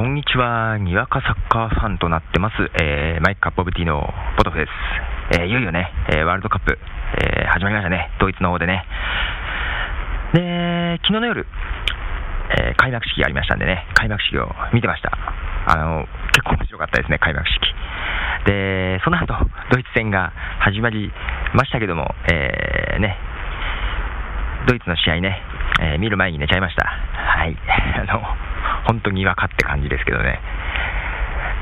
こんにちは。にわかサッカーファンとなってます、えーマイクカップオブティーのポトフです。えーいよいよね、えーワールドカップ、えー始まりましたね。ドイツの方でね。で、昨日の夜、えー開幕式がありましたんでね、開幕式を見てました。あの、結構面白かったですね、開幕式。で、その後、ドイツ戦が始まりましたけども、えーね、ドイツの試合ね、えー見る前に寝ちゃいました。はい。あの、本当にわかって感じですけどね。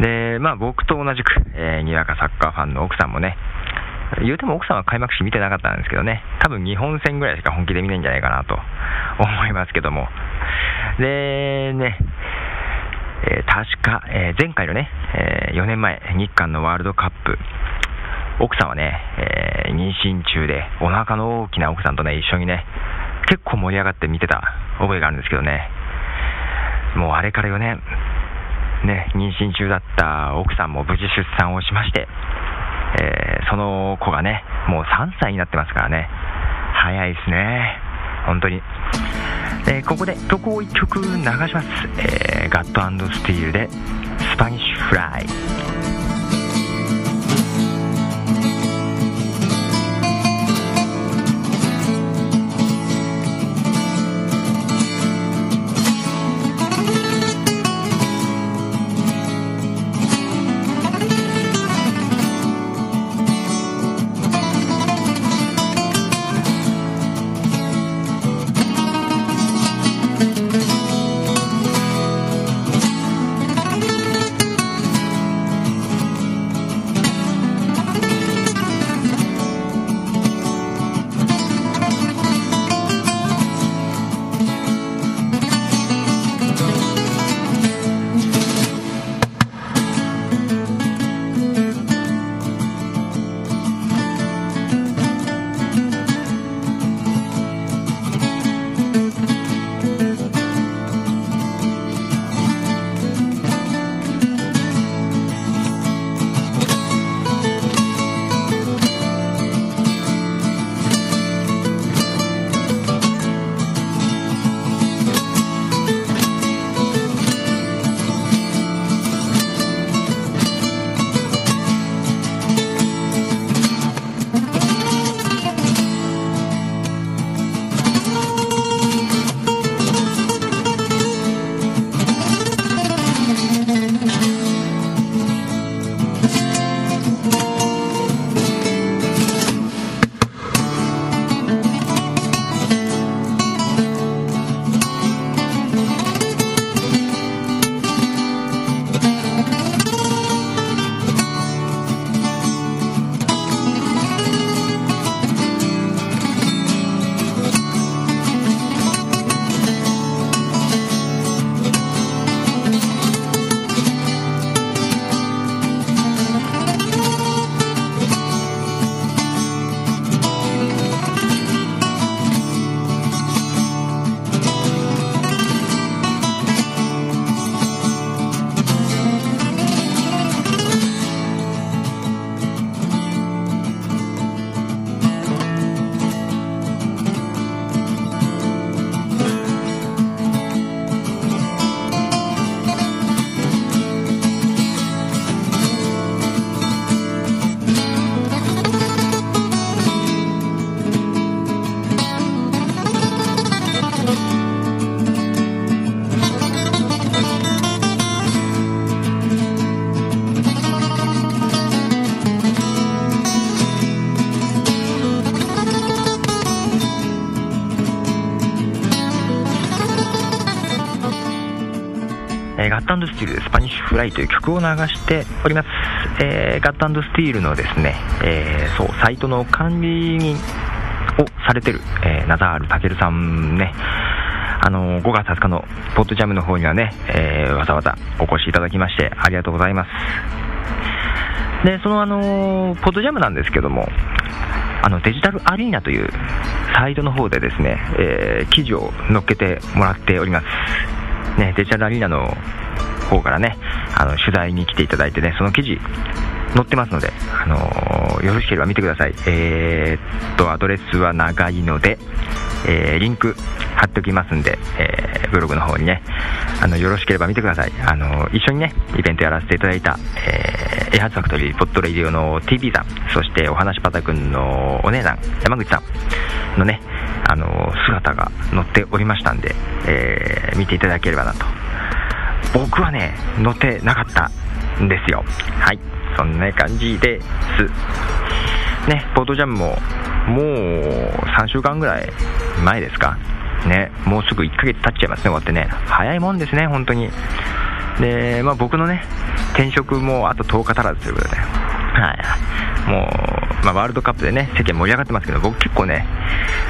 で、まあ僕と同じく、えーにわかサッカーファンの奥さんもね、言うても奥さんは開幕式見てなかったんですけどね、多分日本戦ぐらいしか本気で見ないんじゃないかなと 思いますけども。で、ね、えー確か、えー前回のね、え4年前、日韓のワールドカップ、奥さんはね、え妊娠中で、お腹の大きな奥さんとね、一緒にね、結構盛り上がって見てた覚えがあるんですけどね、もうあれから4年、ね、妊娠中だった奥さんも無事出産をしまして、えーその子がね、もう3歳になってますからね、早いですね、本当に。えここで曲を1曲流します、えーガットスティールでスパニッシュフライ。ライという曲を流しております。えーガットスティールのですね、えーそう、サイトの管理人をされてる、えーナザール・タケルさんね、あのー5月20日のポッドジャムの方にはね、えーわざわざお越しいただきましてありがとうございます。で、そのあのーポッドジャムなんですけども、あのデジタルアリーナというサイトの方でですね、えー記事を載っけてもらっております。ね、デジタルアリーナの方からね、あの取材に来ていただいてね、その記事載ってますので、あのー、よろしければ見てください。えー、っと、アドレスは長いので、えー、リンク貼っておきますんで、えー、ブログの方にね、あの、よろしければ見てください。あの、一緒にね、イベントやらせていただいた、えー、エハツファクトリーポットレイディオの TV さん、そしてお話パタ君のお姉さん、山口さんのね、あの、姿が載っておりましたんで、え、見ていただければなと。僕はね、載ってなかったんですよ。はい。そんな感じです。ね、ボードジャムも、もう3週間ぐらい前ですか。ね、もうすぐ1ヶ月経っちゃいますね、終わってね。早いもんですね、本当に。で、まあ、僕のね、転職もあと10日足らずということで、はい、もう、まあ、ワールドカップでね、世間盛り上がってますけど、僕結構ね、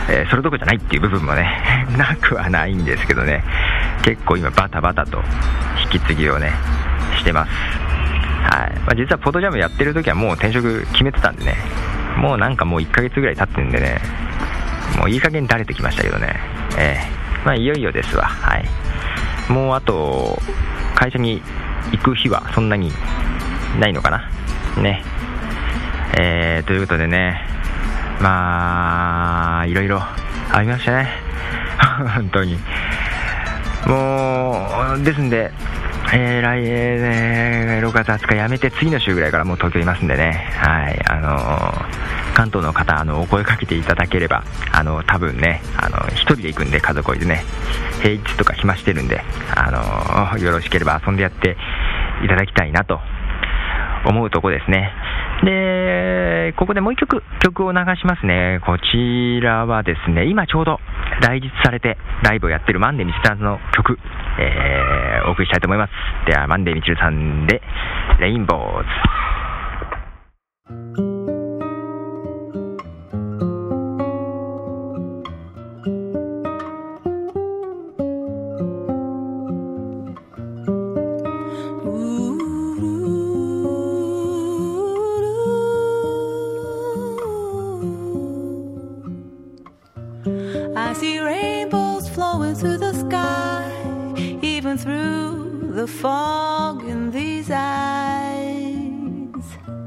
えー、それどころじゃないっていう部分もね、なくはないんですけどね、結構今、バタバタと引き継ぎをね、してます。はいまあ、実はポトジャムやってる時はもう転職決めてたんでね、もうなんかもう1ヶ月ぐらい経ってんでね、もういい加減慣れてきましたけどね、えー、まあ、いよいよですわ、はい。もうあと、会社に行く日はそんなにないのかな。ね。えー、ということでね、まあ、いろいろありましたね。本当に。もう、ですんで、えー、来、えー、6月20日やめて次の週ぐらいからもう東京いますんでね、はい、あのー、関東の方、あの、お声かけていただければ、あの、多分ね、あの、一人で行くんで、家族いでね、平日とか暇してるんで、あのー、よろしければ遊んでやっていただきたいなと思うとこですね。で、ここでもう一曲、曲を流しますね。こちらはですね、今ちょうど来日されてライブをやってるマンデーミスターズの曲、えー、お送りしたいと思います。では、マンデーミチルさんで、レインボーズ。fog in these eyes?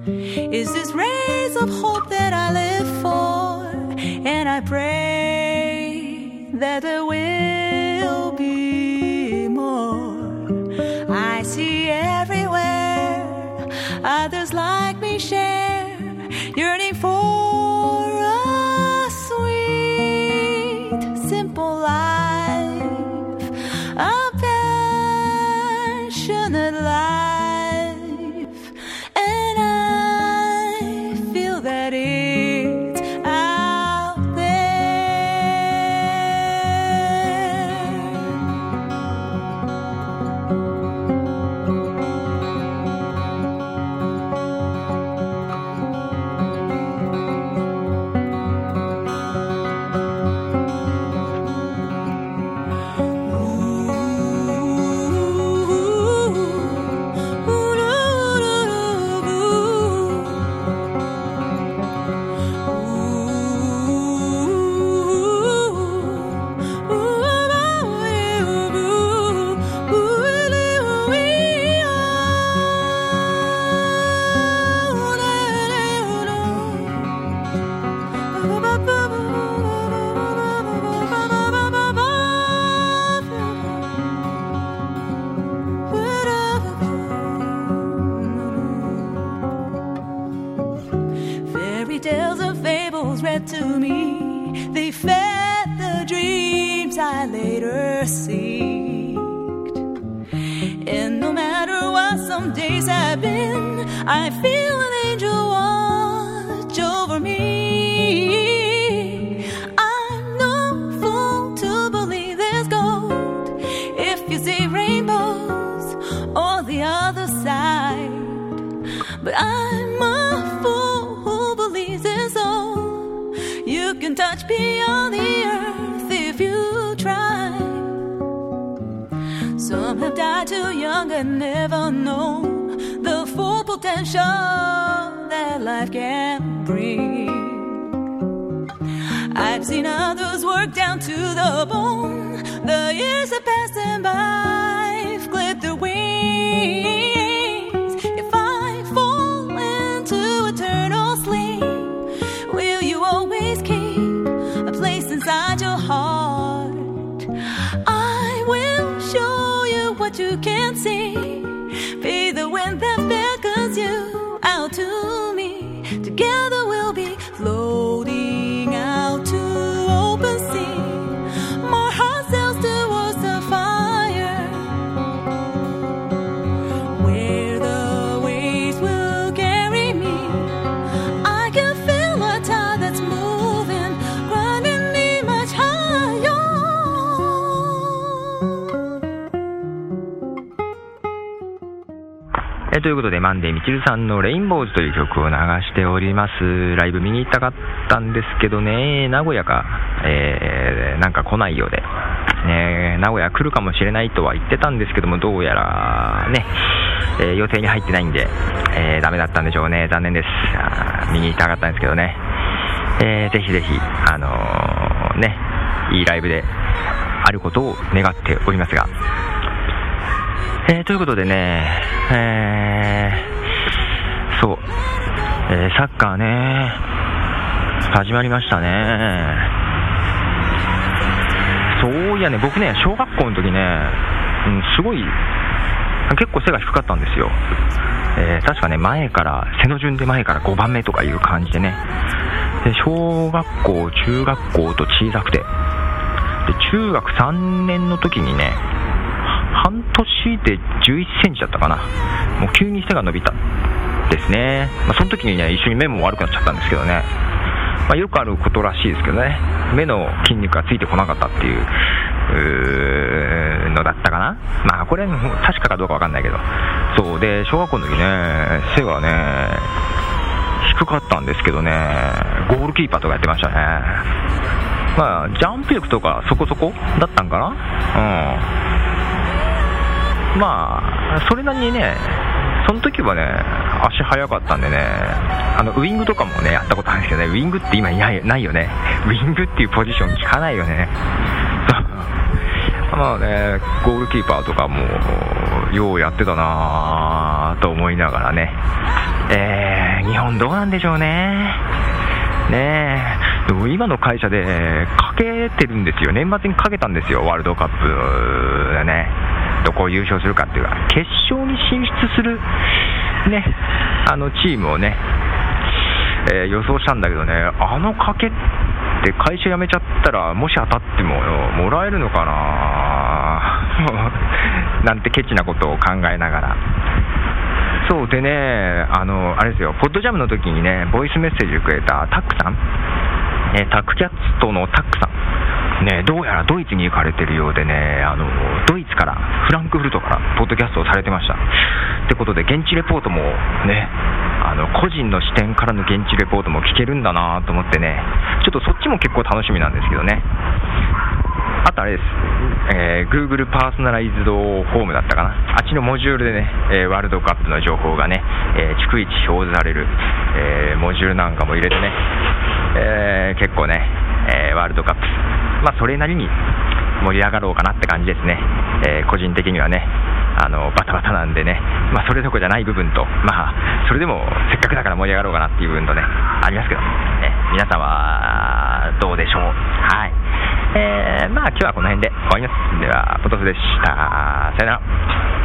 Is this rays of hope that I live for? And I pray that the wind. to me. They fed the dreams I later see. potential that life can bring. I've seen others work down to the bone. The years are passing by, I've clipped their wings. If I fall into eternal sleep, will you always keep a place inside your heart? I will show you what you can't see. えーということで、マンデーみちるさんのレインボーズという曲を流しております。ライブ見に行ったかったんですけどね、名古屋か、えーなんか来ないようで、ね、名古屋来るかもしれないとは言ってたんですけども、どうやらね、えー予定に入ってないんで、えーダメだったんでしょうね、残念です。見に行きたかったんですけどね、えーぜひぜひ、あのーね、いいライブであることを願っておりますが、えーということでね、えーそう、えーサッカーね、始まりましたね。そういやね、僕ね、小学校の時ね、うん、すごい、結構背が低かったんですよ。えー確かね、前から、背の順で前から5番目とかいう感じでね。で、小学校、中学校と小さくて、で、中学3年の時にね、半年で11センチだったかな。もう急に背が伸びたですね。まあ、その時にね、一緒に目も悪くなっちゃったんですけどね。まあ、よくあることらしいですけどね。目の筋肉がついてこなかったっていう、のだったかな。まあ、これは確かかどうかわかんないけど。そう。で、小学校の時ね、背がね、低かったんですけどね、ゴールキーパーとかやってましたね。まあ、ジャンプ力とかそこそこだったんかなうん。まあ、それなりにね、その時はね、足速かったんでね、あのウイングとかもね、やったことあるんですけどね、ウイングって今いないないよね、ウイングっていうポジション聞かないよね。ま あね、ゴールキーパーとかも、ようやってたなぁと思いながらね、えー、日本どうなんでしょうね。ねえ、でも今の会社でかけてるんですよ、年末にかけたんですよ、ワールドカップでね、どこを優勝するかっていうか、決勝に進出する、ね、あのチームをね、えー予想したんだけどね、あの賭けって会社辞めちゃったら、もし当たってももらえるのかな なんてケチなことを考えながら。そうでね、あの、あれですよ、ポッドジャムの時にね、ボイスメッセージをくれたタックさん、えタックキャットのタックさん、ね、どうやらドイツに行かれてるようでね、あの、ドイツから、フランクフルトから、ポッドキャストをされてました。ってことで、現地レポートもね、あの、個人の視点からの現地レポートも聞けるんだなと思ってね、ちょっとそっちも結構楽しみなんですけどね。あとあれです、えー Google パーソナライズドホームだったかな、あっちのモジュールでね、えーワールドカップの情報がね、えー逐一表示される、えモジュールなんかも入れてね、え結構ね、えワールドカップ、まあ、それなりに盛り上がろうかなって感じですね、えー個人的にはね、あのバタバタなんでね、まあ、それどころじゃない部分と、まあ、それでもせっかくだから盛り上がろうかなっていう部分とね、ありますけど、ね、皆さんはどうでしょう？はいえー、まあ今日はこの辺で終わります。では、ポトフでした。さよなら。